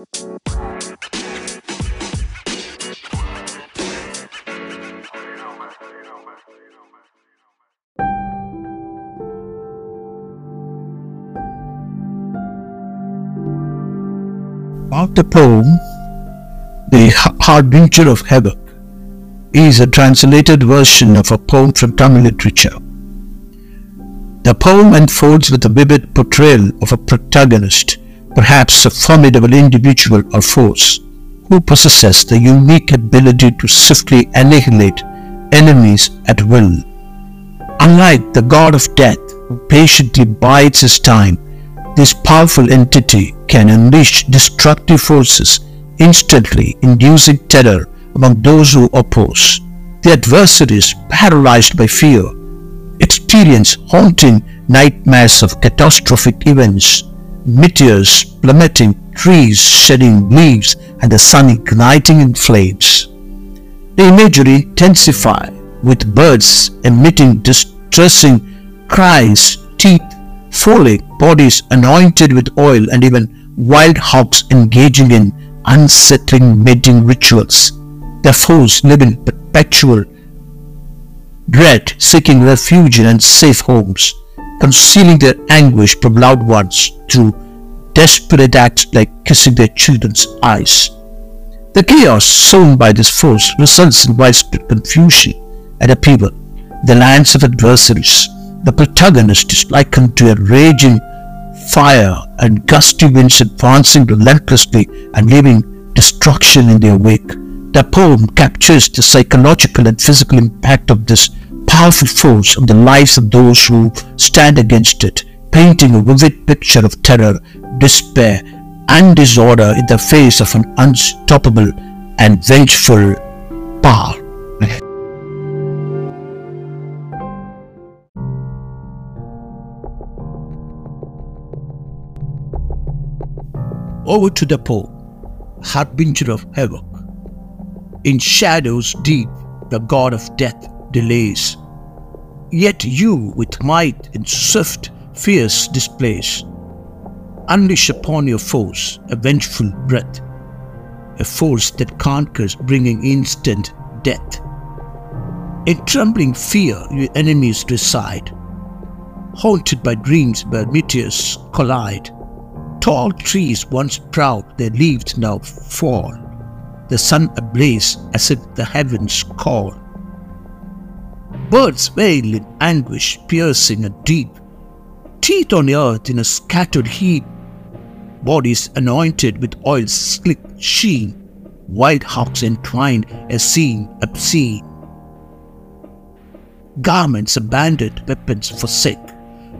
About the poem, The Harbinger of Havoc is a translated version of a poem from Tamil literature. The poem unfolds with a vivid portrayal of a protagonist, perhaps a formidable individual or force, who possesses the unique ability to swiftly annihilate enemies at will. Unlike the god of death, who patiently bides his time, this powerful entity can unleash destructive forces instantly, inducing terror among those who oppose. The adversaries, paralyzed by fear, experience haunting nightmares of catastrophic events, meteors plummeting, trees shedding leaves, and the sun igniting in flames. The imagery intensifies with birds emitting distressing cries, teeth falling, bodies anointed with oil, and even wild hogs engaging in unsettling mating rituals. Their foes live in perpetual dread, seeking refuge in safe homes, concealing their anguish from loud ones through desperate acts like kissing their children's eyes. The chaos sown by this force results in widespread confusion and upheaval. The lands of adversaries, the protagonist is likened to a raging fire and gusty winds advancing relentlessly and leaving destruction in their wake. The poem captures the psychological and physical impact of this powerful force on the lives of those who stand against it, painting a vivid picture of terror, despair, and disorder in the face of an unstoppable and vengeful power. Over to the pole, harbinger of havoc. In shadows deep, the god of death delays. Yet you, with might and swift, fierce displays, unleash upon your foes a vengeful breath, a force that conquers, bringing instant death. In trembling fear, your enemies reside, haunted by dreams where meteors collide. Tall trees once proud, their leaves now fall, the sun ablaze as if the heavens call. Birds wail in anguish, piercing and deep, teeth on earth in a scattered heap, bodies anointed with oil's slick sheen, wild hawks entwined, a scene obscene. Garments abandoned, weapons forsake,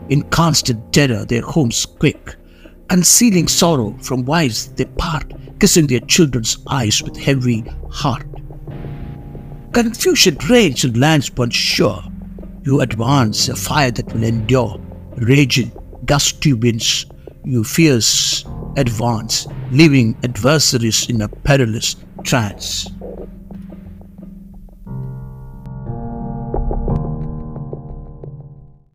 in constant terror their homes quake. Concealing sorrow from wives, they part, kissing their children's eyes with heavy heart. Confusion reigns in lands once sure. You advance a fire that will endure. Raging, gusty winds, you fierce advance, leaving adversaries in a perilous trance.